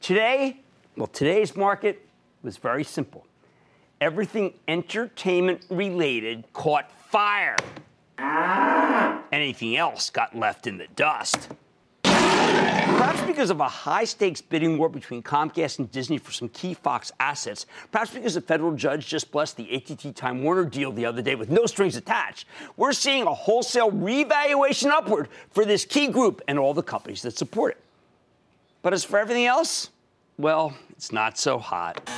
Today, well, today's market was very simple. Everything entertainment related caught fire. Anything else got left in the dust. Perhaps because of a high stakes bidding war between Comcast and Disney for some key Fox assets. Perhaps because a federal judge just blessed the ATT Time Warner deal the other day with no strings attached. We're seeing a wholesale revaluation upward for this key group and all the companies that support it. But as for everything else, well, it's not so hot.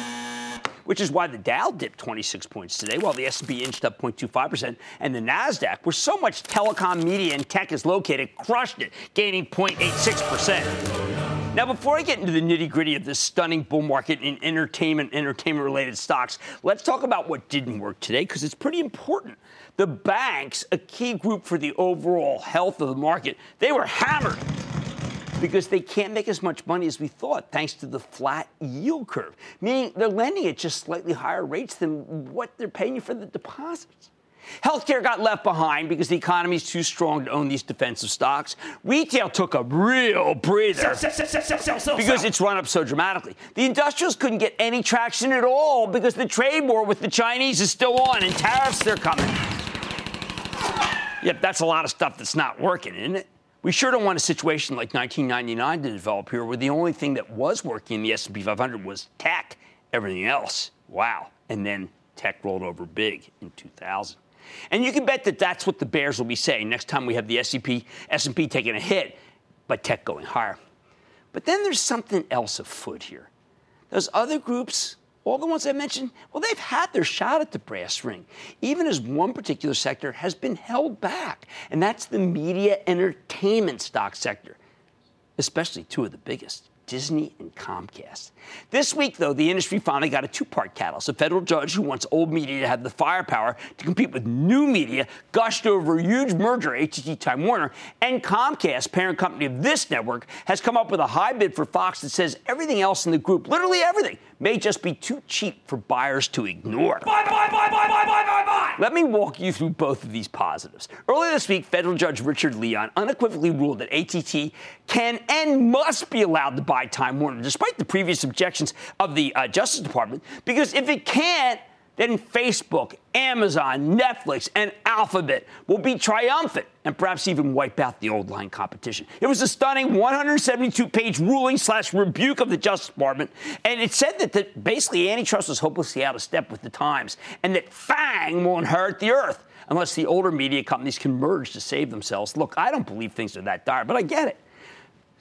Which is why the Dow dipped 26 points today, while the S&P inched up 0.25%, and the Nasdaq, where so much telecom, media, and tech is located, crushed it, gaining 0.86%. Now, before I get into the nitty gritty of this stunning bull market in entertainment, entertainment related stocks, let's talk about what didn't work today because it's pretty important. The banks, a key group for the overall health of the market, they were hammered because they can't make as much money as we thought thanks to the flat yield curve, meaning they're lending at just slightly higher rates than what they're paying you for the deposits. Healthcare got left behind because the economy is too strong to own these defensive stocks. Retail took a real breather because it's run up so dramatically. The industrials couldn't get any traction at all because the trade war with the Chinese is still on and tariffs they're coming. Yep, that's a lot of stuff that's not working, isn't it? We sure don't want a situation like 1999 to develop here, where the only thing that was working in the S&P 500 was tech. Everything else, wow. And then tech rolled over big in 2000. And you can bet that that's what the bears will be saying next time we have the S&P, S&P taking a hit, but tech going higher. But then there's something else afoot here. Those other groups, all the ones I mentioned, well, they've had their shot at the brass ring, even as one particular sector has been held back, and that's the media entertainment stock sector, especially two of the biggest. Disney and Comcast. This week, though, the industry finally got a two part catalyst. A federal judge who wants old media to have the firepower to compete with new media gushed over a huge merger, ATT Time Warner, and Comcast, parent company of this network, has come up with a high bid for Fox that says everything else in the group, literally everything, may just be too cheap for buyers to ignore. Buy, buy, buy, buy, buy, buy, buy, buy. Let me walk you through both of these positives. Earlier this week, federal judge Richard Leon unequivocally ruled that ATT can and must be allowed to buy Time Warner, despite the previous objections of the uh, Justice Department, because if it can't, then Facebook, Amazon, Netflix, and Alphabet will be triumphant and perhaps even wipe out the old line competition. It was a stunning 172 page ruling slash rebuke of the Justice Department, and it said that the, basically antitrust was hopelessly out of step with the times and that FANG won't hurt the earth unless the older media companies can merge to save themselves. Look, I don't believe things are that dire, but I get it.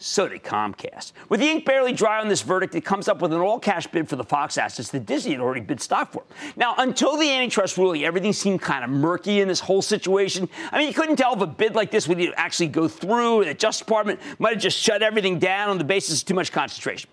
So did Comcast. With the ink barely dry on this verdict, it comes up with an all cash bid for the Fox assets that Disney had already bid stock for. Now, until the antitrust ruling, everything seemed kind of murky in this whole situation. I mean, you couldn't tell if a bid like this would actually go through. The Justice Department might have just shut everything down on the basis of too much concentration.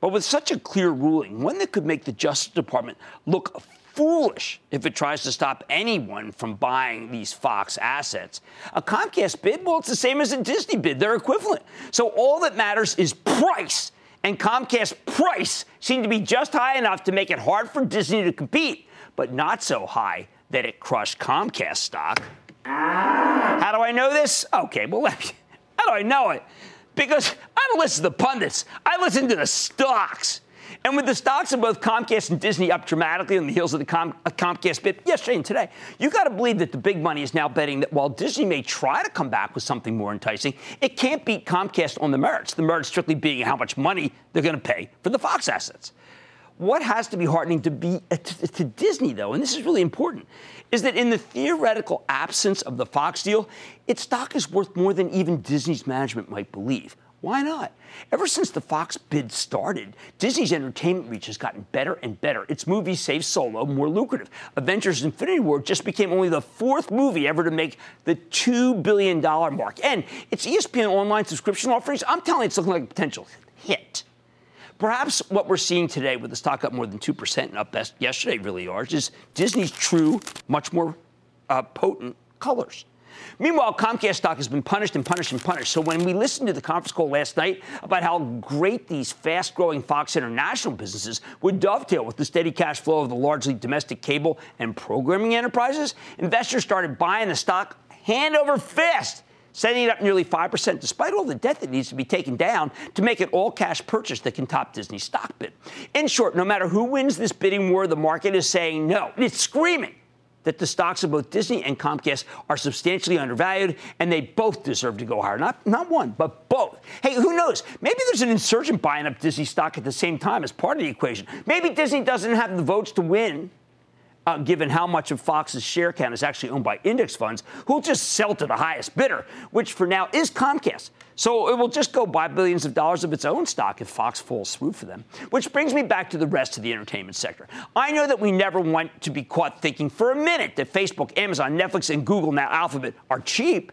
But with such a clear ruling, one that could make the Justice Department look foolish if it tries to stop anyone from buying these Fox assets. A Comcast bid, well, it's the same as a Disney bid. They're equivalent. So all that matters is price. And Comcast price seemed to be just high enough to make it hard for Disney to compete, but not so high that it crushed Comcast stock. How do I know this? Okay, well, how do I know it? Because I don't listen to the pundits. I listen to the stocks. And with the stocks of both Comcast and Disney up dramatically on the heels of the Com- uh, Comcast bit yesterday and today, you've got to believe that the big money is now betting that while Disney may try to come back with something more enticing, it can't beat Comcast on the merits. The merits strictly being how much money they're going to pay for the Fox assets. What has to be heartening to be uh, to, to Disney, though, and this is really important, is that in the theoretical absence of the Fox deal, its stock is worth more than even Disney's management might believe. Why not? Ever since the Fox bid started, Disney's entertainment reach has gotten better and better. Its movies save Solo more lucrative. Avengers Infinity War just became only the fourth movie ever to make the $2 billion mark. And its ESPN online subscription offerings, I'm telling you, it's looking like a potential hit. Perhaps what we're seeing today with the stock up more than 2% and up best yesterday, really large, is Disney's true, much more uh, potent colors. Meanwhile, Comcast stock has been punished and punished and punished. So when we listened to the conference call last night about how great these fast growing Fox International businesses would dovetail with the steady cash flow of the largely domestic cable and programming enterprises, investors started buying the stock hand over fist setting it up nearly 5%, despite all the debt that needs to be taken down to make it all cash purchase that can top Disney's stock bid. In short, no matter who wins this bidding war, the market is saying no. It's screaming that the stocks of both Disney and Comcast are substantially undervalued, and they both deserve to go higher. Not, not one, but both. Hey, who knows? Maybe there's an insurgent buying up Disney stock at the same time as part of the equation. Maybe Disney doesn't have the votes to win uh, given how much of Fox's share count is actually owned by index funds, who'll just sell to the highest bidder, which for now is Comcast. So it will just go buy billions of dollars of its own stock if Fox falls through for them. Which brings me back to the rest of the entertainment sector. I know that we never want to be caught thinking for a minute that Facebook, Amazon, Netflix, and Google, now Alphabet, are cheap.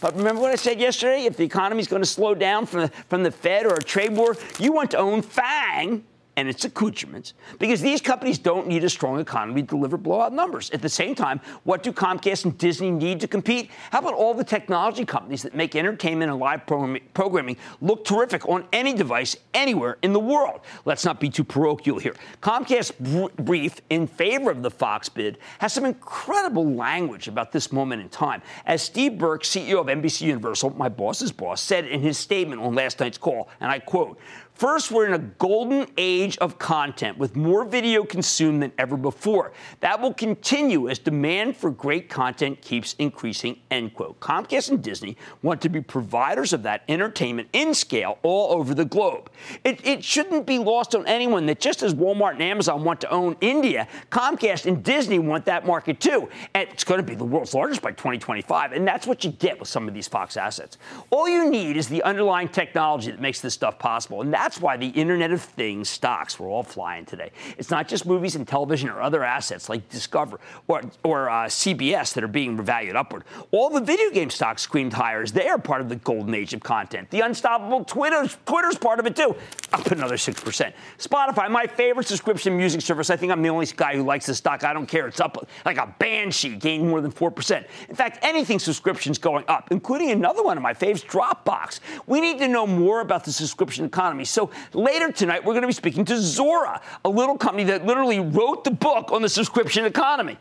But remember what I said yesterday? If the economy is going to slow down from the, from the Fed or a trade war, you want to own FANG and its accoutrements because these companies don't need a strong economy to deliver blowout numbers. At the same time, what do Comcast and Disney need to compete? How about all the technology companies that make entertainment and live programming look terrific on any device anywhere in the world? Let's not be too parochial here. Comcast's brief in favor of the Fox bid has some incredible language about this moment in time. As Steve Burke, CEO of NBC Universal, my boss's boss, said in his statement on last night's call, and I quote, First, we're in a golden age of content with more video consumed than ever before. That will continue as demand for great content keeps increasing, end quote. Comcast and Disney want to be providers of that entertainment in scale all over the globe. It, it shouldn't be lost on anyone that just as Walmart and Amazon want to own India, Comcast and Disney want that market too. And it's going to be the world's largest by 2025. And that's what you get with some of these Fox assets. All you need is the underlying technology that makes this stuff possible. And that's why the Internet of Things stocks were all flying today. It's not just movies and television or other assets like Discover or, or uh, CBS that are being revalued upward. All the video game stocks screamed higher as they are part of the golden age of content. The unstoppable Twitter's, Twitter's part of it too, up another 6%. Spotify, my favorite subscription music service. I think I'm the only guy who likes the stock. I don't care. It's up like a banshee, gained more than 4%. In fact, anything subscriptions going up, including another one of my faves, Dropbox. We need to know more about the subscription economy. So later tonight, we're going to be speaking to Zuora, a little company that literally wrote the book on the subscription economy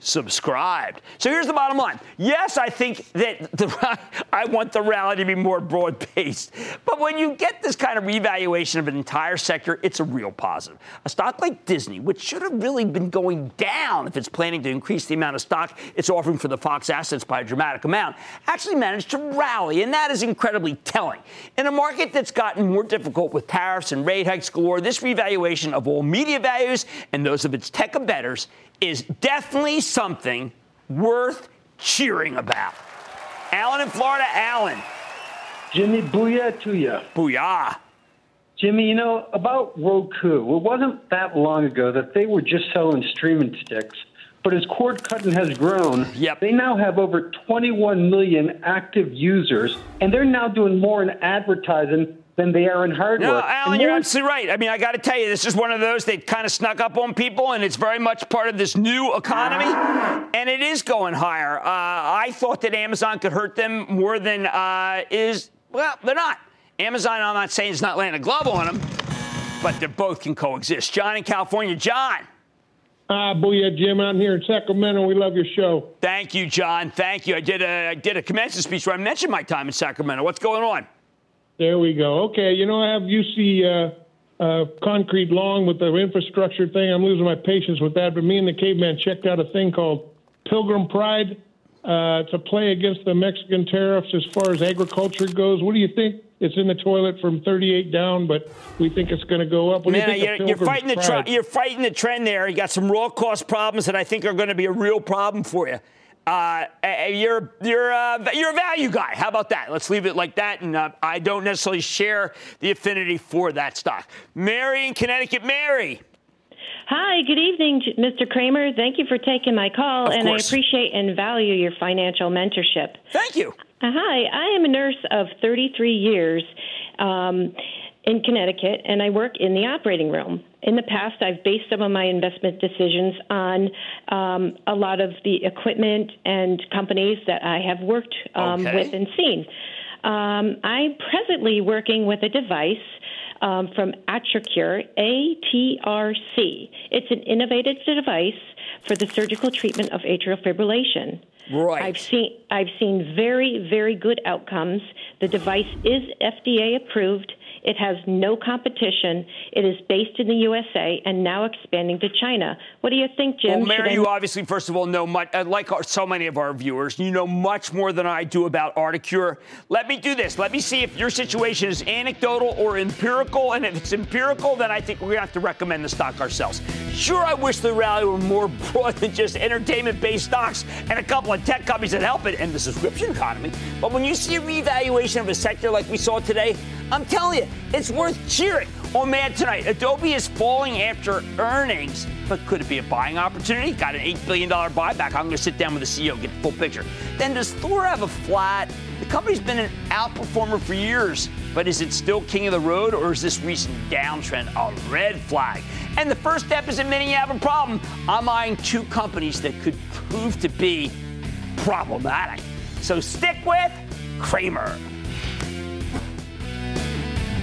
subscribed. So here's the bottom line. Yes, I think that the, I want the rally to be more broad based. But when you get this kind of revaluation of an entire sector, it's a real positive. A stock like Disney, which should have really been going down if it's planning to increase the amount of stock it's offering for the Fox assets by a dramatic amount, actually managed to rally. And that is incredibly telling. In a market that's gotten more difficult with tariffs and rate hikes galore, this revaluation of all media values and those of its tech betters is definitely something worth cheering about. Alan in Florida, Alan. Jimmy, booyah to you. Booyah. Jimmy, you know, about Roku, it wasn't that long ago that they were just selling streaming sticks. But as cord cutting has grown, yep. they now have over 21 million active users, and they're now doing more in advertising than they are in hard no, work. Alan, you're absolutely right. I mean, I got to tell you, this is one of those that kind of snuck up on people, and it's very much part of this new economy, and it is going higher. Uh, I thought that Amazon could hurt them more than uh, is. Well, they're not. Amazon, I'm not saying it's not laying a glove on them, but they both can coexist. John in California, John. Ah, uh, booyah, Jim. I'm here in Sacramento. We love your show. Thank you, John. Thank you. I did a I did a commencement speech where I mentioned my time in Sacramento. What's going on? There we go. Okay, you know I have UC uh, uh, concrete long with the infrastructure thing. I'm losing my patience with that. But me and the caveman checked out a thing called Pilgrim Pride uh, to play against the Mexican tariffs as far as agriculture goes. What do you think? It's in the toilet from 38 down, but we think it's going to go up. What Man, you you're, you're, fighting the tra- you're fighting the trend there. You got some raw cost problems that I think are going to be a real problem for you. Uh, you're you're uh, you're a value guy. How about that? Let's leave it like that. And uh, I don't necessarily share the affinity for that stock. Mary in Connecticut, Mary. Hi, good evening, Mr. Cramer. Thank you for taking my call, of and course. I appreciate and value your financial mentorship. Thank you. Uh, hi, I am a nurse of 33 years. Um, in Connecticut, and I work in the operating room. In the past, I've based some of my investment decisions on um, a lot of the equipment and companies that I have worked um, Okay. with and seen. Um, I'm presently working with a device um, from Atricure, ATRC. It's an innovative device for the surgical treatment of atrial fibrillation. Right. I've seen I've seen very very good outcomes. The device is FDA approved. It has no competition. It is based in the USA and now expanding to China. What do you think, Jim? Well, Mary, I- you obviously, first of all, know much, uh, like our, so many of our viewers, you know much more than I do about Atricure. Let me do this. Let me see if your situation is anecdotal or empirical. And if it's empirical, then I think we're going to have to recommend the stock ourselves. Sure, I wish the rally were more broad than just entertainment based stocks and a couple of tech companies that help it and the subscription economy. But when you see a revaluation of a sector like we saw today, I'm telling you, it's worth cheering. Oh, On Mad tonight, Adobe is falling after earnings, but could it be a buying opportunity? Got an $8 billion buyback. I'm going to sit down with the CEO, get the full picture. Then does Thor have a flat? The company's been an outperformer for years, but is it still king of the road, or is this recent downtrend a red flag? And the first step is admitting you have a problem. I'm eyeing two companies that could prove to be problematic. So stick with Cramer.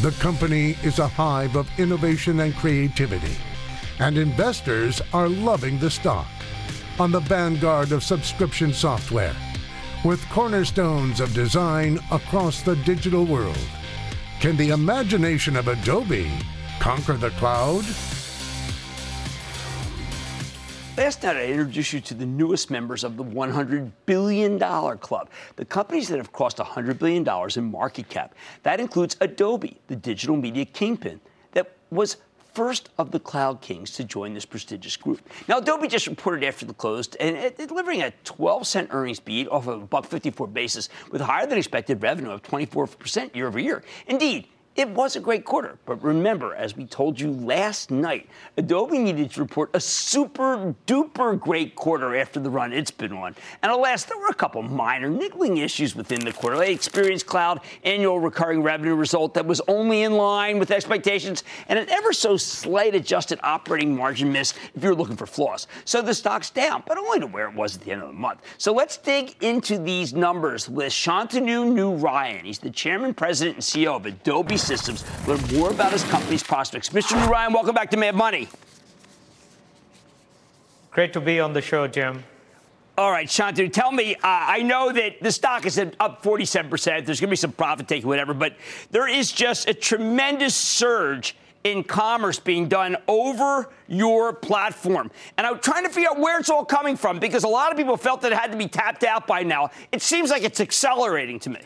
The company is a hive of innovation and creativity, and investors are loving the stock. On the vanguard of subscription software, with cornerstones of design across the digital world, can the imagination of Adobe conquer the cloud? Last night, I introduced you to the newest members of the $100 billion club, the companies that have crossed $100 billion in market cap. That includes Adobe, the digital media kingpin that was first of the cloud kings to join this prestigious group. Now, Adobe just reported after the close and delivering a 12 cent earnings beat off of a buck 54 basis with higher than expected revenue of 24% year over year. Indeed, it was a great quarter, but remember, as we told you last night, Adobe needed to report a super duper great quarter after the run it's been on. And alas, there were a couple minor niggling issues within the quarter. They experienced cloud annual recurring revenue result that was only in line with expectations and an ever so slight adjusted operating margin miss if you're looking for flaws. So the stock's down, but only to where it was at the end of the month. So let's dig into these numbers with Shantanu Narayen. He's the chairman, president, and CEO of Adobe Systems. Learn more about his company's prospects. Mr. Narayen, welcome back to Mad Money. Great to be on the show, Jim. All right, Shantanu, tell me. Uh, I know that the stock is up 47%. There's going to be some profit taking, whatever, but there is just a tremendous surge in commerce being done over your platform. And I'm trying to figure out where it's all coming from because a lot of people felt that it had to be tapped out by now. It seems like it's accelerating to me.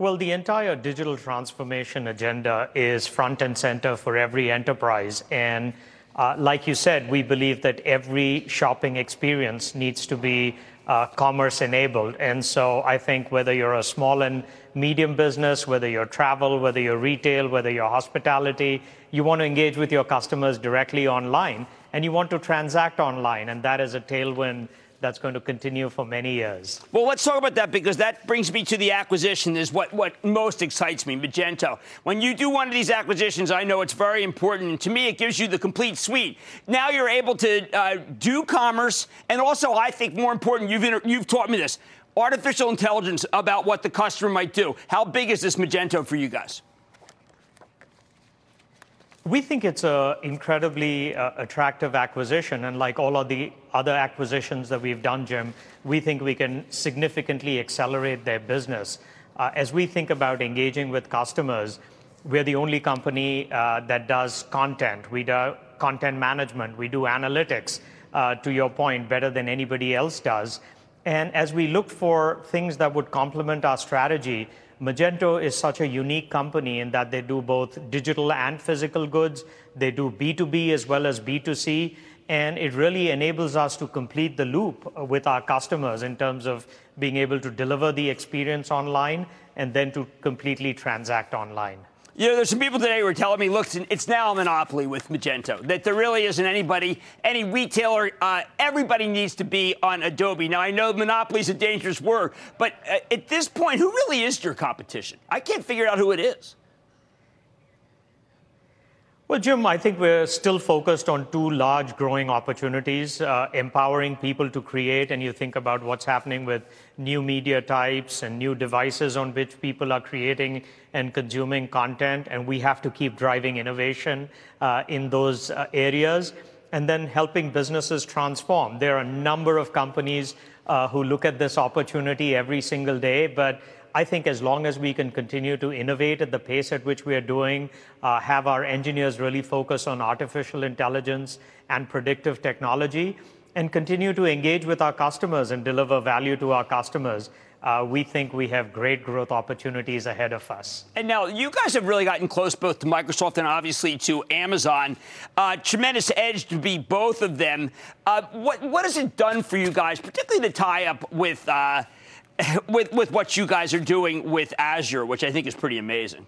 Well, the entire digital transformation agenda is front and center for every enterprise. And uh, like you said, we believe that every shopping experience needs to be uh, commerce enabled. And so I think whether you're a small and medium business, whether you're travel, whether you're retail, whether you're hospitality, you want to engage with your customers directly online and you want to transact online. And that is a tailwind that's going to continue for many years. Well, let's talk about that because that brings me to the acquisition is what, what most excites me, Magento. When you do one of these acquisitions, I know it's very important. And to me, it gives you the complete suite. Now you're able to uh, do commerce. And also, I think more important, you've, inter- you've taught me this, artificial intelligence about what the customer might do. How big is this Magento for you guys? We think it's an incredibly uh, attractive acquisition, and like all of the other acquisitions that we've done, Jim, we think we can significantly accelerate their business. Uh, as we think about engaging with customers, we're the only company uh, that does content. We do content management, we do analytics, to your point, better than anybody else does. And as we looked for things that would complement our strategy, Magento is such a unique company in that they do both digital and physical goods. They do B2B as well as B2C. And it really enables us to complete the loop with our customers in terms of being able to deliver the experience online and then to completely transact online. You know, there's some people today who are telling me, look, it's now a monopoly with Magento, that there really isn't anybody, any retailer, uh, everybody needs to be on Adobe. Now, I know monopoly is a dangerous word, but uh, at this point, who really is your competition? I can't figure out who it is. Well, Jim, I think we're still focused on two large growing opportunities uh, empowering people to create. And you think about what's happening with new media types and new devices on which people are creating and consuming content. And we have to keep driving innovation uh, in those uh, areas and then helping businesses transform. There are a number of companies uh, who look at this opportunity every single day, but I think as long as we can continue to innovate at the pace at which we are doing, uh, have our engineers really focus on artificial intelligence and predictive technology, and continue to engage with our customers and deliver value to our customers, uh, we think we have great growth opportunities ahead of us. And now you guys have really gotten close both to Microsoft and obviously to Amazon. Uh, tremendous edge to be both of them. Uh, what, what has it done for you guys, particularly the tie up with? Uh, with, with what you guys are doing with Azure, which I think is pretty amazing?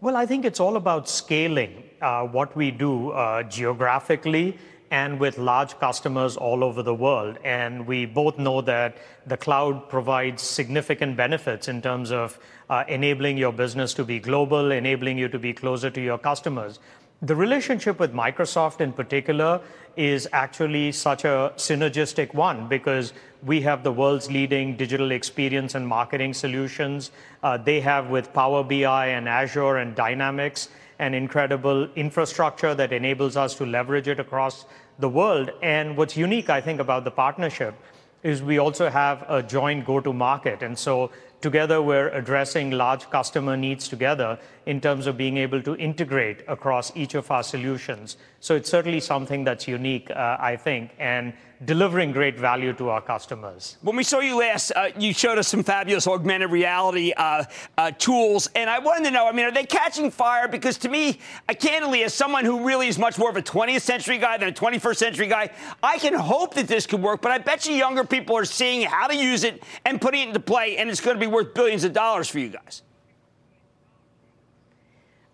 Well, I think it's all about scaling uh, what we do uh, geographically and with large customers all over the world. And we both know that the cloud provides significant benefits in terms of uh, enabling your business to be global, enabling you to be closer to your customers. The relationship with Microsoft in particular is actually such a synergistic one because we have the world's leading digital experience and marketing solutions. Uh, they have with Power BI and Azure and Dynamics an incredible infrastructure that enables us to leverage it across the world. And what's unique, I think, about the partnership is we also have a joint go to market. And so together we're addressing large customer needs together in terms of being able to integrate across each of our solutions. So it's certainly something that's unique, uh, I think. And delivering great value to our customers. When we saw you last, uh, you showed us some fabulous augmented reality uh, uh, tools, and I wanted to know, I mean, are they catching fire? Because to me, I candidly, as someone who really is much more of a 20th century guy than a 21st century guy, I can hope that this could work, but I bet you younger people are seeing how to use it and putting it into play, and it's going to be worth billions of dollars for you guys.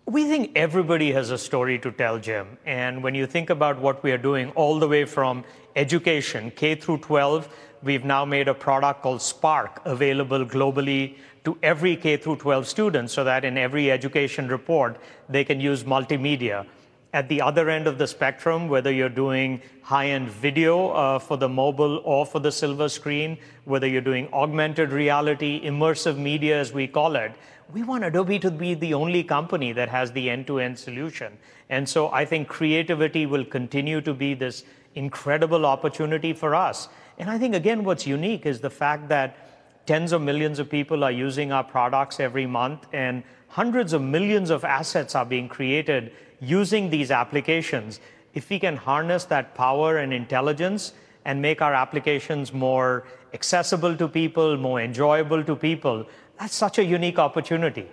We think everybody has a story to tell, Jim. And when you think about what we are doing, all the way from education, K through 12, we've now made a product called Spark available globally to every K through 12 student so that in every education report, they can use multimedia. At the other end of the spectrum, whether you're doing high end video uh, for the mobile or for the silver screen, whether you're doing augmented reality, immersive media, as we call it, we want Adobe to be the only company that has the end to end solution. And so I think creativity will continue to be this incredible opportunity for us. And I think, again, what's unique is the fact that tens of millions of people are using our products every month and hundreds of millions of assets are being created using these applications. If we can harness that power and intelligence and make our applications more accessible to people, more enjoyable to people, that's such a unique opportunity.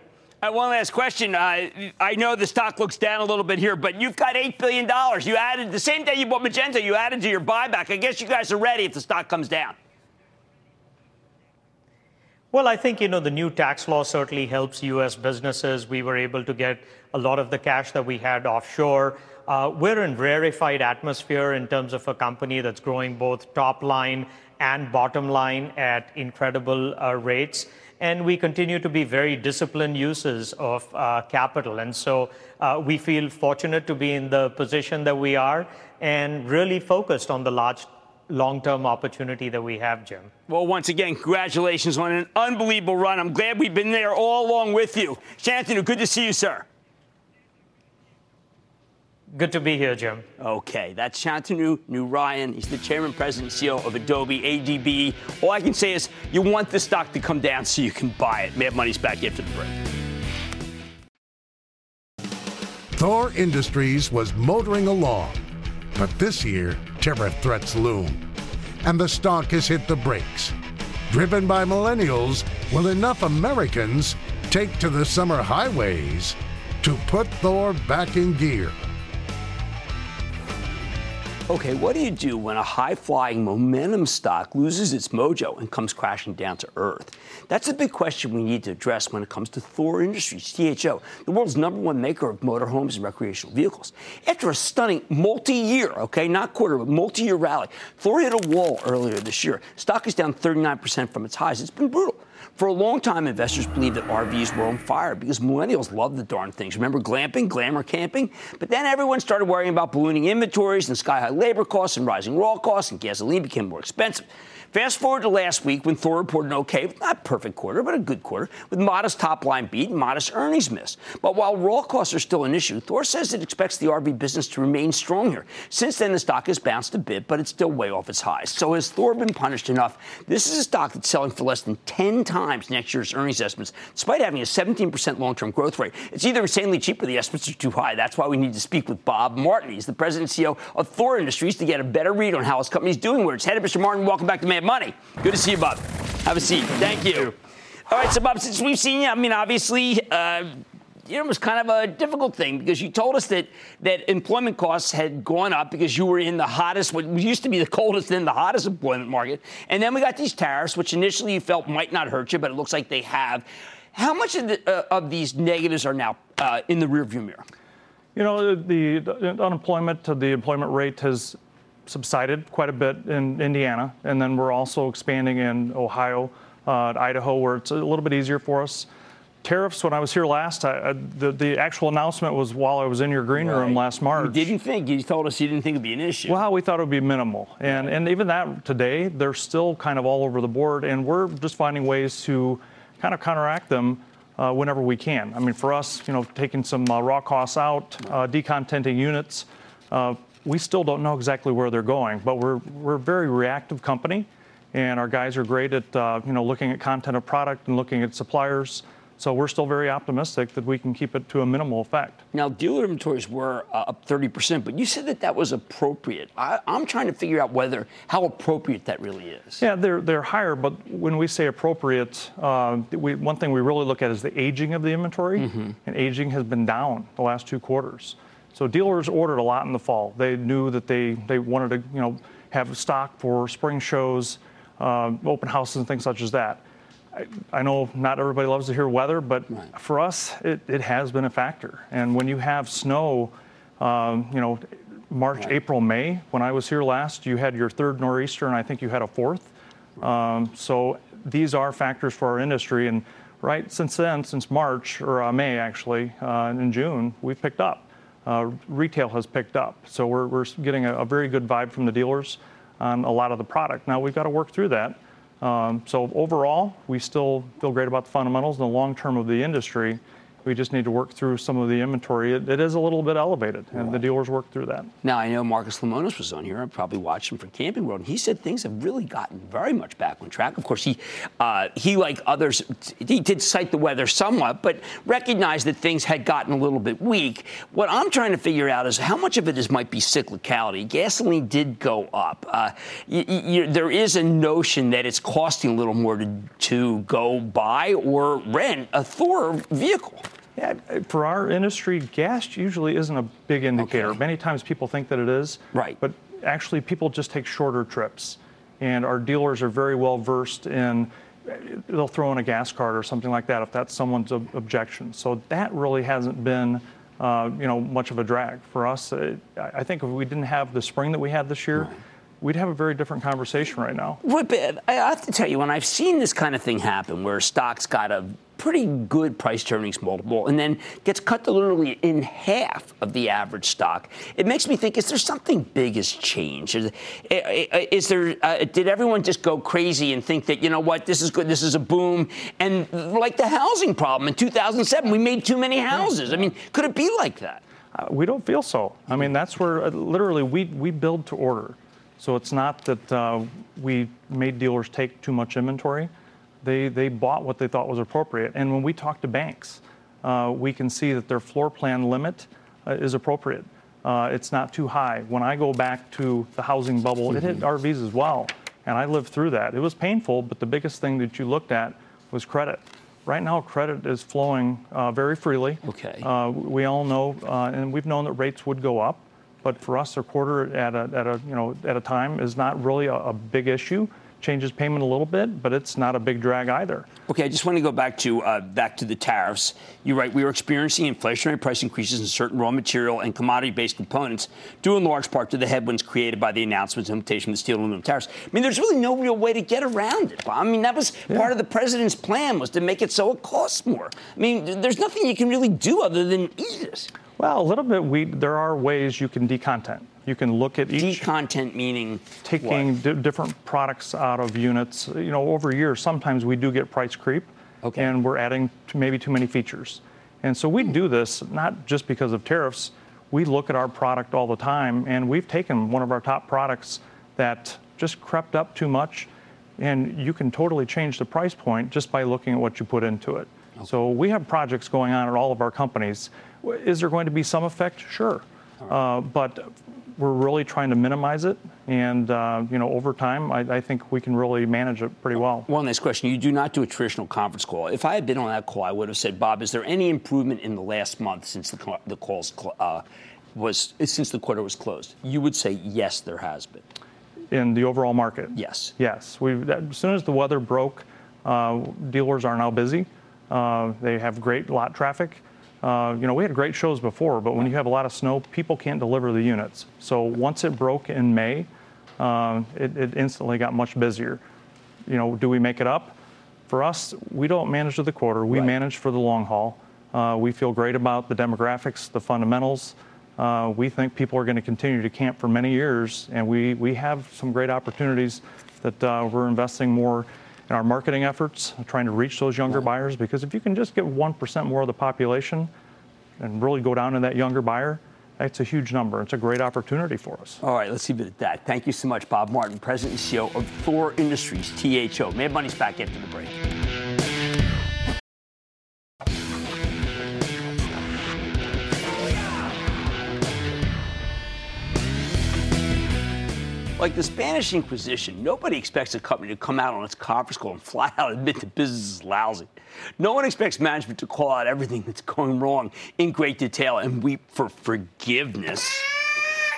Uh, one last question. Uh, I know the stock looks down a little bit here, but you've got $8 billion. You added, the same day you bought Magento, you added to your buyback. I guess you guys are ready if the stock comes down. Well, I think you know the new tax law certainly helps U.S. businesses. We were able to get a lot of the cash that we had offshore. uh, we're in rarefied atmosphere in terms of a company that's growing both top line and bottom line at incredible uh, rates. And we continue to be very disciplined users of uh, capital. And so uh, we feel fortunate to be in the position that we are and really focused on the large long term opportunity that we have, Jim. Well, once again, congratulations on an unbelievable run. I'm glad we've been there all along with you. Shantanu, good to see you, sir. Good to be here, Jim. Okay, that's Shantanu Narayen. He's the chairman, president, CEO of Adobe ADB. All I can say is you want the stock to come down so you can buy it. Mad Money's back after the break. Thor Industries was motoring along, but this year, tariff threats loom, and the stock has hit the brakes. Driven by millennials, will enough Americans take to the summer highways to put Thor back in gear? Okay, what do you do when a high flying momentum stock loses its mojo and comes crashing down to earth? That's a big question we need to address when it comes to Thor Industries, THO, the world's number one maker of motorhomes and recreational vehicles. After a stunning multi year, okay, not quarter, but multi year rally, Thor hit a wall earlier this year. Stock is down 39% from its highs. It's been brutal. For a long time, investors believed that RVs were on fire because millennials love the darn things. Remember glamping, glamour camping? But then everyone started worrying about ballooning inventories and sky high labor costs and rising raw costs, and gasoline became more expensive. Fast forward to last week when Thor reported an okay, not perfect quarter, but a good quarter, with modest top line beat and modest earnings miss. But while raw costs are still an issue, Thor says it expects the RV business to remain strong here. Since then, the stock has bounced a bit, but it's still way off its highs. So has Thor been punished enough? This is a stock that's selling for less than 10 times next year's earnings estimates, despite having a 17% long term growth rate. It's either insanely cheap or the estimates are too high. That's why we need to speak with Bob Martin. He's the president and CEO of Thor Industries to get a better read on how his company's doing, where it's headed. Mr. Martin, welcome back to Mad Money. Good to see you, Bob. Have a seat. Thank you. All right, so Bob, since we've seen you, I mean, obviously, uh, it was kind of a difficult thing because you told us that that employment costs had gone up because you were in the hottest, what used to be the coldest, then the hottest employment market, and then we got these tariffs, which initially you felt might not hurt you, but it looks like they have. How much of, the, uh, of these negatives are now uh, in the rearview mirror? You know, the, the unemployment, the employment rate has subsided quite a bit in Indiana, and then we're also expanding in Ohio, uh, Idaho, where it's a little bit easier for us. Tariffs. When I was here last, I, I, the the actual announcement was while I was in your green right. room last March. You didn't think you told us you didn't think it'd be an issue. Well, we thought it would be minimal, and and even that today they're still kind of all over the board, and we're just finding ways to kind of counteract them uh, whenever we can. I mean, for us, you know, taking some uh, raw costs out, uh, decontenting units, uh, we still don't know exactly where they're going, but we're, we're a very reactive company, and our guys are great at uh, you know looking at content of product and looking at suppliers. So we're still very optimistic that we can keep it to a minimal effect. Now, dealer inventories were uh, up 30%, but you said that that was appropriate. I, am trying to figure out whether how appropriate that really is. Yeah, they're they're higher, but when we say appropriate, uh, we, one thing we really look at is the aging of the inventory, mm-hmm. and aging has been down the last two quarters. So dealers ordered a lot in the fall. They knew that they, they wanted to you know have stock for spring shows, uh, open houses, and things such as that. I, I, know not everybody loves to hear weather, but right. for us, it, it has been a factor. And when you have snow, um, you know, March, right. April, May, when I was here last, you had your third nor'easter, and I think you had a fourth. Um, so these are factors for our industry. And right since then, since March, or uh, May actually, uh, in June, we've picked up uh, retail has picked up. So we're, we're getting a, a, very good vibe from the dealers on a lot of the product. Now we've got to work through that. Um, so overall, we still feel great about the fundamentals and the long term of the industry. We just need to work through some of the inventory. it, it is a little bit elevated, and right. the dealers work through that. Now, I know Marcus Lemonis was on here. I probably watched him for Camping World, and he said things have really gotten very much back on track. Of course, he, uh, he like others, he did cite the weather somewhat, but recognized that things had gotten a little bit weak. What I'm trying to figure out is how much of it is might be cyclicality. Gasoline did go up. Uh, y- y- there is a notion that it's costing a little more to, to go buy or rent a Thor vehicle. Yeah, for our industry, gas usually isn't a big indicator. Okay. Many times people think that it is. Right. But actually, people just take shorter trips. And our dealers are very well versed in, they'll throw in a gas card or something like that if that's someone's ob- objection. So that really hasn't been uh, you know, much of a drag for us. Uh, I think if we didn't have the spring that we had this year, right. we'd have a very different conversation right now. I have to tell you, when I've seen this kind of thing happen, where stocks got a pretty good price earnings multiple and then gets cut to literally in half of the average stock. It makes me think: Is there something big has changed? Is, is there? Uh, did everyone just go crazy and think that you know what? This is good. This is a boom. And like the housing problem in 2007, we made too many houses. I mean, could it be like that? Uh, we don't feel so. I mean, that's where uh, literally we we build to order. So it's not that uh, we made dealers take too much inventory they, they bought what they thought was appropriate. And when we talk to banks, uh, we can see that their floor plan limit uh, is appropriate. Uh, it's not too high. When I go back to the housing bubble, mm-hmm. it hit mm-hmm. RVs as well. And I lived through that. It was painful, but the biggest thing that you looked at was credit. Right now, credit is flowing uh, very freely. Okay. Uh, we all know, uh, and we've known that rates would go up, but for us, a quarter at a, at a you know at a time is not really a, a big issue changes payment a little bit, but it's not a big drag either. Okay, I just want to go back to uh, back to the tariffs. You're right. We are experiencing inflationary price increases in certain raw material and commodity-based components, due in large part to the headwinds created by the announcements and implementation of the steel and aluminum tariffs. I mean, there's really no real way to get around it. I mean, that was yeah. part of the president's plan was to make it so it costs more. I mean, there's nothing you can really do other than eat it. Well, a little bit. We there are ways you can decontent. You can look at each decontent meaning taking d- different products out of units. You know, over years, sometimes we do get price creep, okay. and we're adding maybe too many features. And so we do this not just because of tariffs. We look at our product all the time, and we've taken one of our top products that just crept up too much, and you can totally change the price point just by looking at what you put into it. Okay. So we have projects going on at all of our companies. Is there going to be some effect? Sure. Right. Uh, but we're really trying to minimize it, and uh, you know, over time, I, I, think we can really manage it pretty well. One last question: You do not do a traditional conference call. If I had been on that call, I would have said, Bob, is there any improvement in the last month since the the calls uh, was since the quarter was closed? You would say yes, there has been. In the overall market, yes, yes. We as soon as the weather broke, uh, dealers are now busy. Uh, they have great lot traffic. Uh, you know, we had great shows before, but when you have a lot of snow, people can't deliver the units. So once it broke in May, uh, it, it, instantly got much busier. You know, do we make it up? For us, we don't manage to the quarter. We right. manage for the long haul. Uh, we feel great about the demographics, the fundamentals. Uh, we think people are going to continue to camp for many years, and we, we have some great opportunities that uh, we're investing more in our marketing efforts, trying to reach those younger buyers. Because if you can just get 1% more of the population and really go down to that younger buyer, that's a huge number. It's a great opportunity for us. All right, let's leave it at that. Thank you so much, Bob Martin, President and CEO of Thor Industries, THO. Mad Money's back after the break. Like the Spanish Inquisition, nobody expects a company to come out on its conference call and flat out and admit the business is lousy. No one expects management to call out everything that's going wrong in great detail and weep for forgiveness.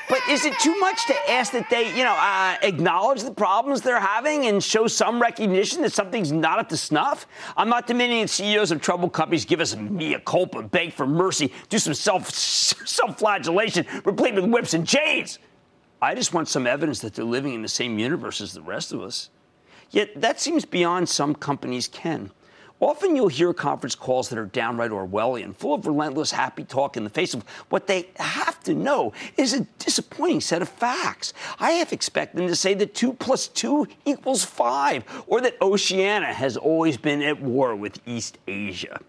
But is it too much to ask that they, you know, uh, acknowledge the problems they're having and show some recognition that something's not up to snuff? I'm not demanding that CEOs of troubled companies give us a mea culpa, beg for mercy, do some self self-flagellation, replete with whips and chains. I just want some evidence that they're living in the same universe as the rest of us. Yet that seems beyond some companies' ken. Often you'll hear conference calls that are downright Orwellian, full of relentless happy talk in the face of what they have to know is a disappointing set of facts. I half expect them to say that 2 plus 2 equals 5, or that Oceania has always been at war with East Asia.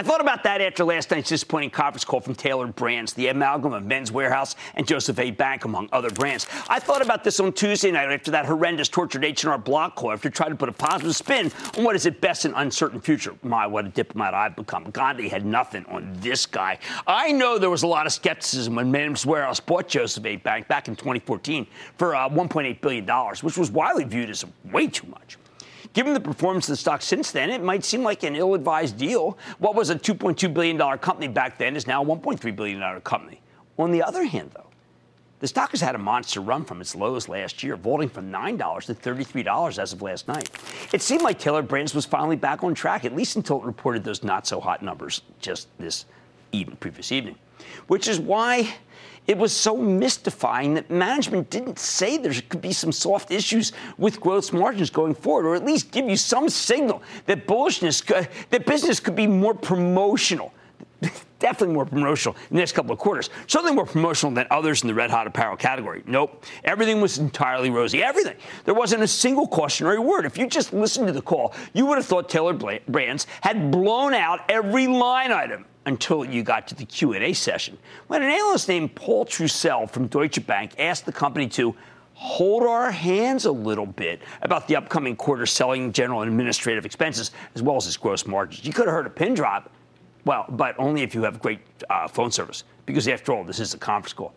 I thought about that after last night's disappointing conference call from Tailored Brands, the amalgam of Men's Wearhouse and Joseph A. Bank, among other brands. I thought about this on Tuesday night after that horrendous tortured H&R Block call after trying to put a positive spin on what is at best an uncertain future. My, what a diplomat I've become. Gandhi had nothing on this guy. I know there was a lot of skepticism when Men's Wearhouse bought Joseph A. Bank back in 2014 for uh, $1.8 billion, which was widely viewed as way too much. Given the performance of the stock since then, it might seem like an ill advised deal. What was a $2.2 billion company back then is now a $1.3 billion company. On the other hand, though, the stock has had a monster run from its lows last year, vaulting from $9 to $33 as of last night. It seemed like Tailored Brands was finally back on track, at least until it reported those not so hot numbers just this even previous evening, which is why it was so mystifying that management didn't say there could be some soft issues with gross margins going forward, or at least give you some signal that bullishness, could, that business could be more promotional. Definitely more promotional in the next couple of quarters. Certainly more promotional than others in the red hot apparel category. Nope. Everything was entirely rosy. Everything. There wasn't a single cautionary word. If you just listened to the call, you would have thought Tailored Brands had blown out every line item until you got to the Q&A session, when an analyst named Paul Trussell from Deutsche Bank asked the company to hold our hands a little bit about the upcoming quarter selling general and administrative expenses as well as its gross margins. You could have heard a pin drop, well, but only if you have great uh, phone service, because after all, this is a conference call.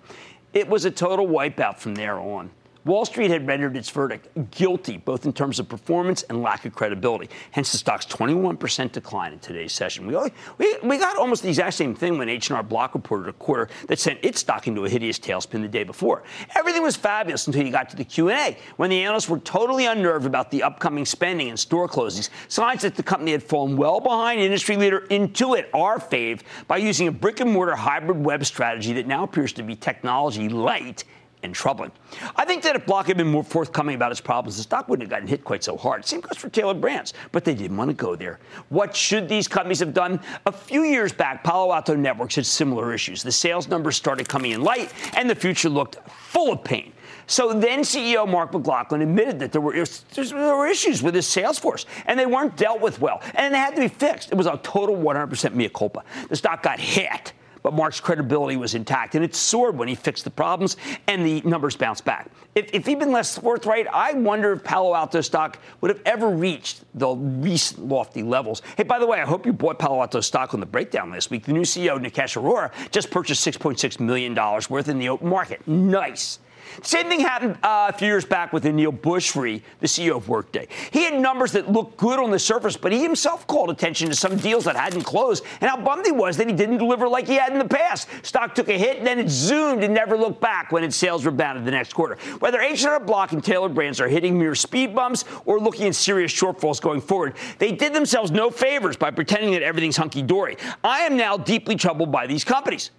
It was a total wipeout from there on. Wall Street had rendered its verdict guilty, both in terms of performance and lack of credibility. Hence, the stock's 21% decline in today's session. We, we, we got almost the exact same thing when H&R Block reported a quarter that sent its stock into a hideous tailspin the day before. Everything was fabulous until you got to the Q&A, when the analysts were totally unnerved about the upcoming spending and store closings, signs that the company had fallen well behind industry leader Intuit, our fave, by using a brick-and-mortar hybrid web strategy that now appears to be technology light and troubling. I think that if Block had been more forthcoming about its problems, the stock wouldn't have gotten hit quite so hard. Same goes for Tailored Brands, but they didn't want to go there. What should these companies have done? A few years back, Palo Alto Networks had similar issues. The sales numbers started coming in light, and the future looked full of pain. So then CEO Mark McLaughlin admitted that there were, there were issues with his sales force, and they weren't dealt with well, and they had to be fixed. It was a total 100% mea culpa. The stock got hit but Mark's credibility was intact, and it soared when he fixed the problems, and the numbers bounced back. If, if he'd been less forthright, I wonder if Palo Alto stock would have ever reached the recent lofty levels. Hey, by the way, I hope you bought Palo Alto stock on the breakdown last week. The new CEO, Nikesh Arora, just purchased $6.6 million worth in the open market. Nice. Same thing happened uh, a few years back with Aneel Bhusri, the CEO of Workday. He had numbers that looked good on the surface, but he himself called attention to some deals that hadn't closed and how bummed he was that he didn't deliver like he had in the past. Stock took a hit, and then it zoomed and never looked back when its sales rebounded the next quarter. Whether H&R Block and Tailored Brands are hitting mere speed bumps or looking at serious shortfalls going forward, they did themselves no favors by pretending that everything's hunky-dory. I am now deeply troubled by these companies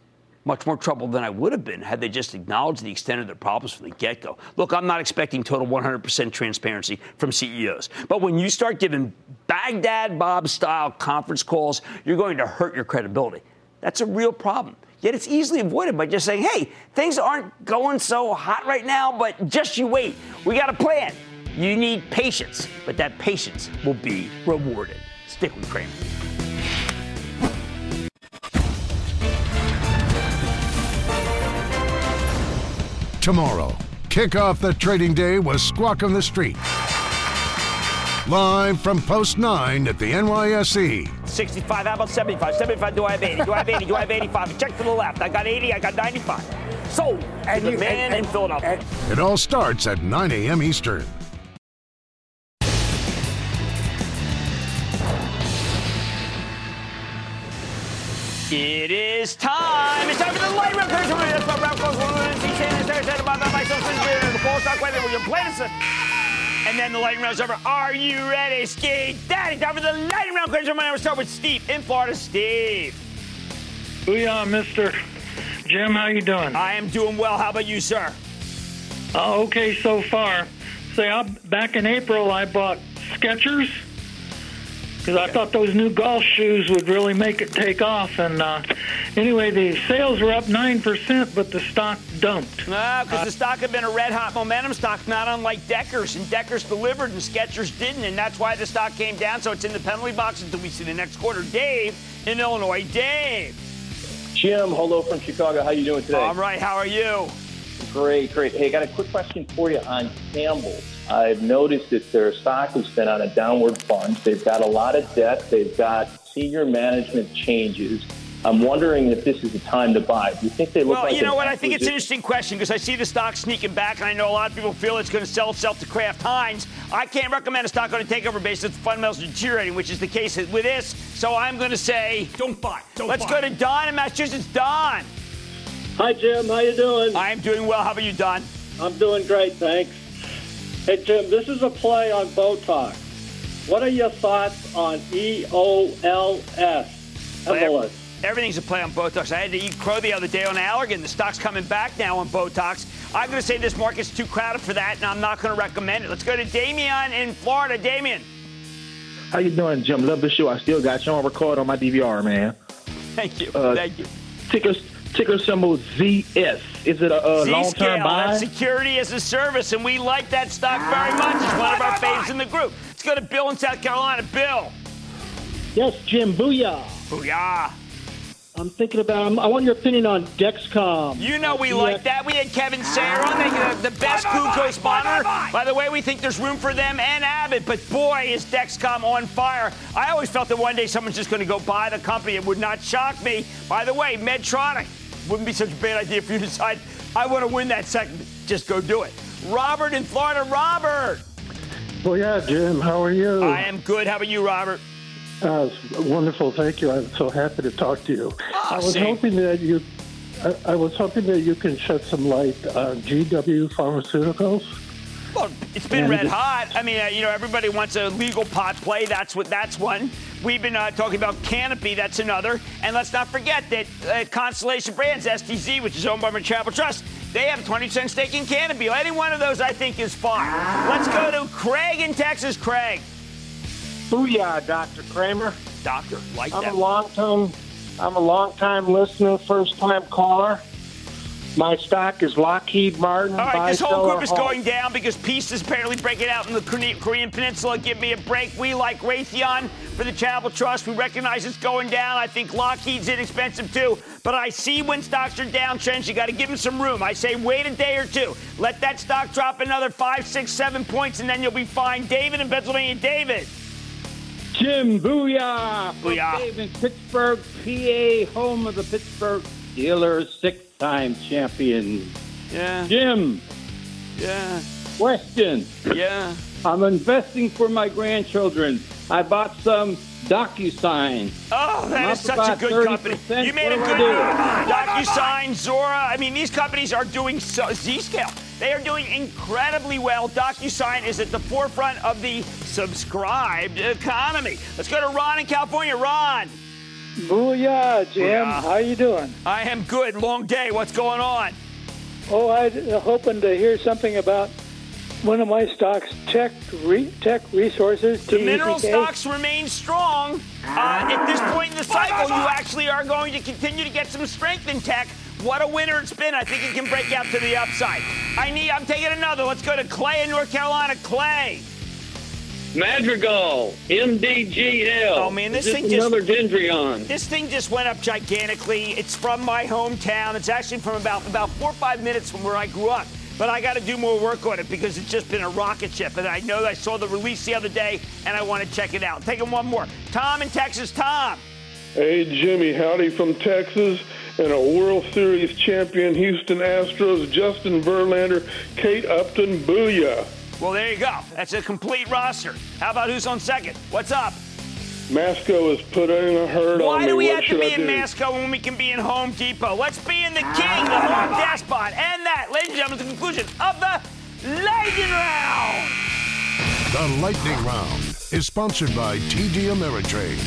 much more trouble than I would have been had they just acknowledged the extent of their problems from the get go. Look, I'm not expecting total 100% transparency from CEOs, but when you start giving Baghdad Bob style conference calls, you're going to hurt your credibility. That's a real problem. Yet it's easily avoided by just saying, hey, things aren't going so hot right now, but just you wait. We got a plan. You need patience, but that patience will be rewarded. Stick with Cramer. Tomorrow. Kick off the trading day with Squawk on the Street. Live from Post 9 at the NYSE. 65, how about 75? 75, do I have 80? Do I have 80? Do I have 85? Check to the left. I got 80, I got 95. So, and the you, man and, and, in Philadelphia. And, it all starts at 9 a.m. Eastern. It is time. It's time for the light round. That's what Ralph goes. The full stock weather. Going to play this. And then the lightning round's over. Are you ready, Ski Daddy? Time for the lightning round question. To start with Steve in Florida. Steve. Booyah, Mr. Jim. How you doing? I am doing well. How about you, sir? Uh, okay so far. Say, I'm back in April, I bought Skechers because I thought those new golf shoes would really make it take off. And uh, anyway, the sales were up 9%, but the stock dumped. No, because uh, the stock had been a red hot momentum stock, not unlike Deckers. And Deckers delivered and Skechers didn't. And that's why the stock came down. So it's in the penalty box until we see the next quarter. Dave in Illinois. Dave. Jim, hello from Chicago. How you doing today? All right. How are you? Great, great. Hey, I got a quick question for you on Campbell's. I've noticed that their stock has been on a downward plunge. They've got a lot of debt. They've got senior management changes. I'm wondering if this is the time to buy. Do you think they look well, like? Well, you know what? I think it's an interesting question because I see the stock sneaking back, and I know a lot of people feel it's going to sell itself to Kraft Heinz. I can't recommend a stock on a takeover basis if the fundamentals are deteriorating, which is the case with this. So I'm going to say, don't buy. Don't let's buy. go to Don in Massachusetts. Don. Hi, Jim. How you doing? I am doing well. How about you, Don? I'm doing great, thanks. Hey, Jim, this is a play on Botox. What are your thoughts on EOLS? Evolus. Everything's a play on Botox. I had to eat crow the other day on Allergan. The stock's coming back now on Botox. I'm going to say this market's too crowded for that, and I'm not going to recommend it. Let's go to Damien in Florida. Damien. How you doing, Jim? Love the show. I still got you on record on my DVR, man. Thank you. Uh, Thank you. Ticker, ticker symbol ZS. Is it a, a long-term buy? That's security as a service, and we like that stock very much. It's one of our faves in the group. Let's go to Bill in South Carolina. Bill. Yes, Jim. Booyah. Booyah. I'm thinking about. I want your opinion on Dexcom. You know we like that. We had Kevin Sayer on, the, the best glucose monitor. By the way, we think there's room for them and Abbott. But boy, is Dexcom on fire. I always felt that one day someone's just going to go buy the company. It would not shock me. By the way, Medtronic wouldn't be such a bad idea for you to decide I want to win that second. Just go do it. Robert in Florida. Robert. Well, yeah, Jim. How are you? I am good. How about you, Robert? Uh, wonderful, thank you. I'm so happy to talk to you. Oh, I was same. hoping that you, I, I, was hoping that you can shed some light on GW Pharmaceuticals. It's been red hot. I mean, uh, you know, everybody wants a legal pot play. That's what. That's one. We've been uh, talking about Canopy. That's another. And let's not forget that uh, Constellation Brands, STZ, which is owned by Charitable Trust, they have 20% stake in Canopy. Any one of those, I think, is fine. Let's go to Craig in Texas. Craig. Booyah, Dr. Cramer. Doctor, like I'm that. a long time, I'm a long time listener, first time caller. My stock is Lockheed Martin. All right, this whole group is Hall. going down because peace is apparently breaking out in the Korean, Korean Peninsula. Give me a break. We like Raytheon for the Charitable Trust. We recognize it's going down. I think Lockheed's inexpensive too. But I see when stocks are downtrends, you got to give them some room. I say wait a day or two. Let that stock drop another five, six, seven points, and then you'll be fine. David in Pennsylvania. David. Jim Booyah! From Booyah. Dave in Pittsburgh, PA, home of the Pittsburgh Steelers, six-time champion. Yeah. Jim, Yeah. question. Yeah. I'm investing for my grandchildren. I bought some DocuSign. Oh, that is such a good company. You made a good move. DocuSign, Zuora. I mean, these companies are doing so, Zscaler. They are doing incredibly well. DocuSign is at the forefront of the subscribed economy. Let's go to Ron in California. Ron. Booyah, Jim. Booyah. How you doing? I am good. Long day. What's going on? Oh, I am hoping to hear something about one of my stocks, Teck re, Teck Resources. The mineral stocks remain strong. Uh, at this point in the cycle, you actually are going to continue to get some strength in Teck. What a winner it's been. I think it can break out to the upside. I need. I'm taking another. Let's go to Clay in North Carolina. Clay. Madrigal, MDGL. Oh man, this Is thing just another Dendreon. This thing just went up gigantically. It's from my hometown. It's actually from about about four or five minutes from where I grew up. But I got to do more work on it because it's just been a rocket ship. And I know I saw the release the other day, and I want to check it out. Taking one more. Tom in Texas. Tom. Hey, Jimmy, howdy from Texas. And a World Series champion, Houston Astros, Justin Verlander, Kate Upton, booyah. Well, there you go. That's a complete roster. How about who's on second? What's up? Masco is put in a herd on Why do we what have to be I in do? Masco when we can be in Home Depot? Let's be in the king, the home despot. And that, ladies and gentlemen, is the conclusion of the Lightning Round. The Lightning Round is sponsored by TD Ameritrade.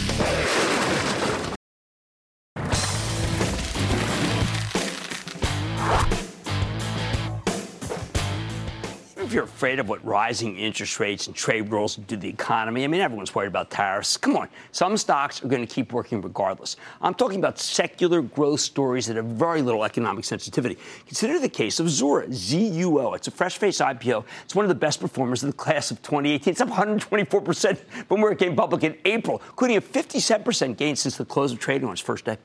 If you're afraid of what rising interest rates and trade rules do to the economy, I mean, everyone's worried about tariffs. Come on, some stocks are going to keep working regardless. I'm talking about secular growth stories that have very little economic sensitivity. Consider the case of Zuora, Z-U-O. It's a fresh face IPO. It's one of the best performers in the class of 2018. It's up 124% from where it came public in April, including a 57% gain since the close of trading on its first day.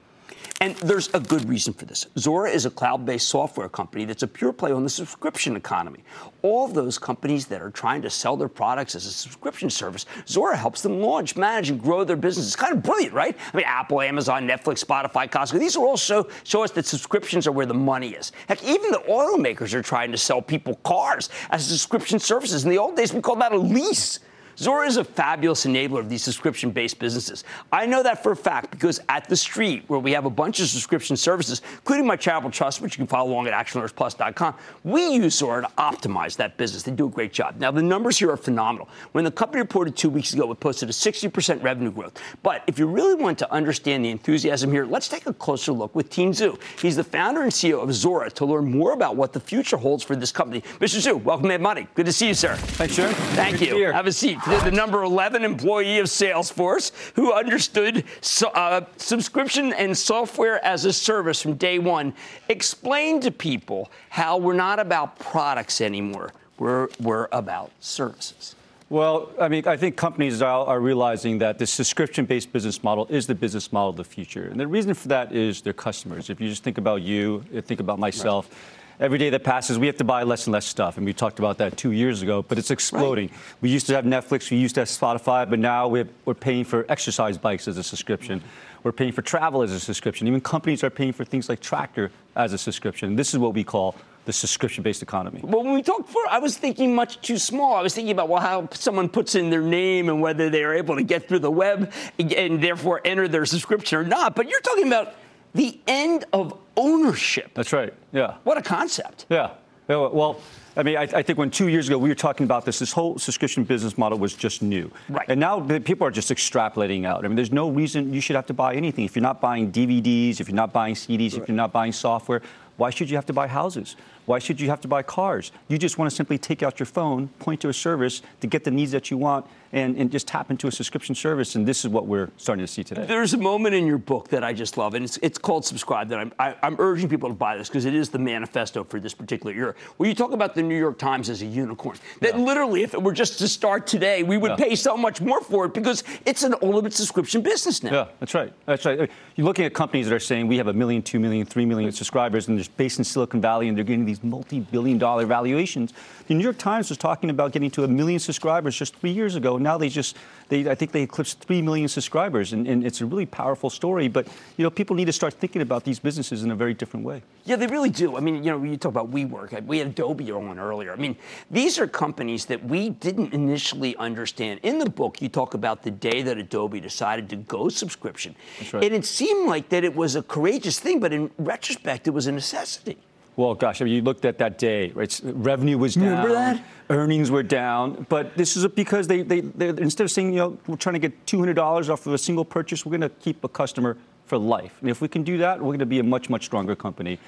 And there's a good reason for this. Zuora is a cloud based software company that's a pure play on the subscription economy. All of those companies that are trying to sell their products as a subscription service, Zuora helps them launch, manage, and grow their business. It's kind of brilliant, right? I mean, Apple, Amazon, Netflix, Spotify, Costco, these are all show, show us that subscriptions are where the money is. Heck, even the automakers are trying to sell people cars as subscription services. In the old days, we called that a lease. Zuora is a fabulous enabler of these subscription based businesses. I know that for a fact because at the street, where we have a bunch of subscription services, including my Travel Trust, which you can follow along at actionalertsplus.com, we use Zuora to optimize that business. They do a great job. Now, the numbers here are phenomenal. When the company reported two weeks ago, it posted a 60% revenue growth. But if you really want to understand the enthusiasm here, let's take a closer look with Tien Tzuo. He's the founder and CEO of Zuora to learn more about what the future holds for this company. Mr. Tzuo, welcome to Mad Money. Good to see you, sir. Thanks, Jim. Thank Good you. Have a seat. The, number 11 employee of Salesforce who understood so, uh, subscription and software as a service from day one. Explain to people how we're not about products anymore. We're, we're about services. Well, I mean, I think companies are, are realizing that the subscription-based business model is the business model of the future, and the reason for that is their customers. If you just think about you, think about myself. Right every day that passes, we have to buy less and less stuff. And we talked about that two years ago, but it's exploding. Right. We used to have Netflix, we used to have Spotify, but now we are paying for exercise bikes as a subscription. We're paying for travel as a subscription. Even companies are paying for things like Tractor as a subscription. This is what we call the subscription-based economy. Well, when we talked before, I was thinking much too small. I was thinking about well, how someone puts in their name and whether they are able to get through the web and therefore enter their subscription or not. But you're talking about the end of ownership. That's right. Yeah. What a concept. Yeah. Well, I mean, I, I, think when two years ago we were talking about this, this whole subscription business model was just new. Right. And now people are just extrapolating out. I mean, there's no reason you should have to buy anything. If you're not buying DVDs, if you're not buying CDs, right. if you're not buying software, why should you have to buy houses? Why should you have to buy cars? You just want to simply take out your phone, point to a service to get the needs that you want, and, and just tap into a subscription service. And this is what we're starting to see today. There's a moment in your book that I just love, and it's, it's called Subscribe, that I'm, I, am i am urging people to buy this because it is the manifesto for this particular year, where you talk about the New York Times as a unicorn. That yeah. literally, if it were just to start today, we would yeah. pay so much more for it because it's an ultimate subscription business now. Yeah, that's right. That's right. You're looking at companies that are saying we have a million, two million, three million subscribers, and they're based in Silicon Valley, and they're getting these multi billion dollar valuations. The New York Times was talking about getting to a million subscribers just three years ago. Now they just they, I think they eclipsed 3 million subscribers, and, and, it's a really powerful story. But, you know, people need to start thinking about these businesses in a very different way. Yeah, they really do. I mean, you know, you talk about WeWork. We had Adobe on earlier. I mean, these are companies that we didn't initially understand. In the book, you talk about the day that Adobe decided to go subscription. Right. And it seemed like that it was a courageous thing, but in retrospect, it was a necessity. Well, gosh, I mean, you looked at that day, right? Revenue was down. Remember that? Earnings were down. But this is because they, they, they instead of saying, you know, we're trying to get $200 off of a single purchase, we're going to keep a customer for life. And if we can do that, we're going to be a much, much stronger company.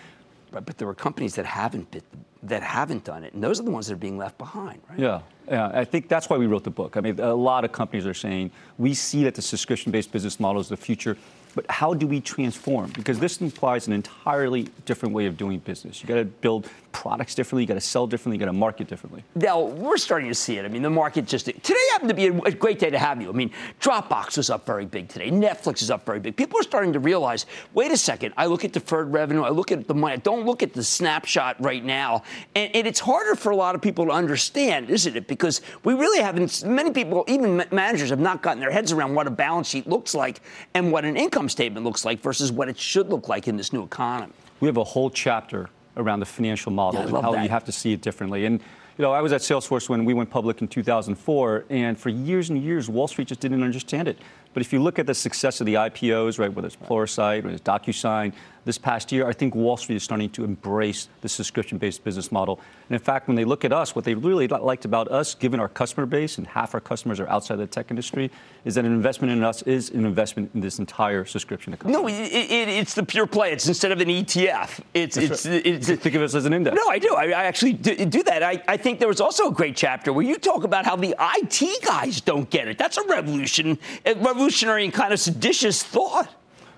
Right, but there were companies that haven't bit, that haven't done it, and those are the ones that are being left behind, right? Yeah, yeah. I think that's why we wrote the book. I mean, a lot of companies are saying we see that the subscription-based business model is the future but how do we transform? Because this implies an entirely different way of doing business. You got to build products differently, you got to sell differently, you got to market differently. Now, we're starting to see it. I mean, the market just today happened to be a, great day to have you. I mean, Dropbox was up very big today. Netflix is up very big. People are starting to realize, wait a second, I look at deferred revenue, I look at the money, I don't look at the snapshot right now. And, and it's harder for a lot of people to understand, isn't it? Because we really haven't, many people, even managers, have not gotten their heads around what a balance sheet looks like and what an income statement looks like versus what it should look like in this new economy. We have a whole chapter around the financial model yeah, and how that. you have to see it differently. And you know, I was at Salesforce when we went public in 2004, and for years and years, Wall Street just didn't understand it. But if you look at the success of the IPOs, right, whether it's Pluralsight, whether it's DocuSign, this past year, I think Wall Street is starting to embrace the subscription-based business model. And in fact, when they look at us, what they really liked about us, given our customer base and half our customers are outside the tech industry, is that an investment in us is an investment in this entire subscription economy. No, it, it, it's the pure play. It's instead of an ETF. It's it's, right. it's, it's think of us as an index. No, I do. I, I actually do, do that. I, I think there was also a great chapter where you talk about how the IT guys don't get it. That's a revolution, a revolutionary and kind of seditious thought.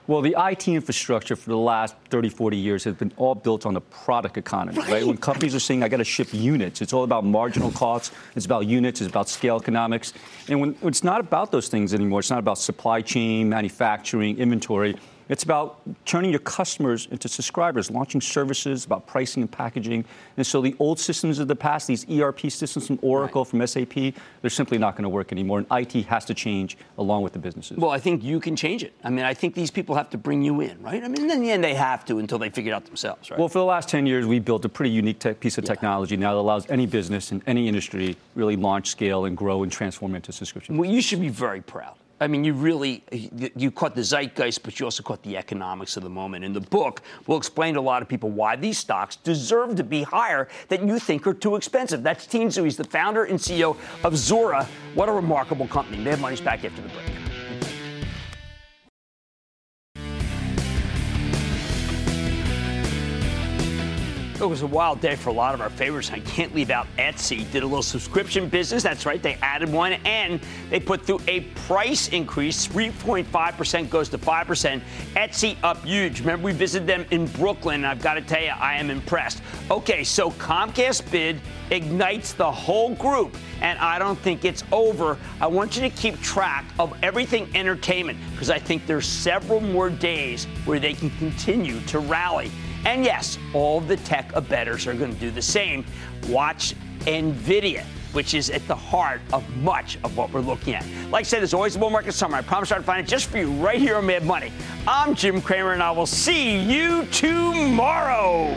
Well, the IT infrastructure for the last 30, 40 years has been all built on the product economy, right? right? When companies are saying, I got to ship units, it's all about marginal costs, it's about units, it's about scale economics. And when, when it's not about those things anymore, it's not about supply chain, manufacturing, inventory. It's about turning your customers into subscribers, launching services, about pricing and packaging. And so the old systems of the past, these ERP systems from Oracle, right. from SAP, they're simply not going to work anymore. And IT has to change along with the businesses. Well, I think you can change it. I mean, I think these people have to bring you in, right? I mean, in the end, they have to until they figure it out themselves, right? Well, for the last 10 years, we built a pretty unique te- piece of yeah. technology now that allows any business in any industry really launch, scale, and grow and transform into subscription. Well, you should be very proud. I mean, you really you caught the zeitgeist, but you also caught the economics of the moment. In the book, we'll explain to a lot of people why these stocks deserve to be higher that you think are too expensive. That's Tien Tzuo. He's the founder and CEO of Zuora. What a remarkable company. They have money's back after the break. It was a wild day for a lot of our favorites. I can't leave out Etsy. Did a little subscription business. That's right. They added one and they put through a price increase. 3.5% goes to 5%. Etsy up huge. Remember, we visited them in Brooklyn. I've got to tell you, I am impressed. Okay, so Comcast bid ignites the whole group. And I don't think it's over. I want you to keep track of everything entertainment because I think there's several more days where they can continue to rally. And yes, all the tech abettors are going to do the same. Watch NVIDIA, which is at the heart of much of what we're looking at. Like I said, there's always a bull market summer. I promise I'll find it just for you right here on Mad Money. I'm Jim Cramer, and I will see you tomorrow.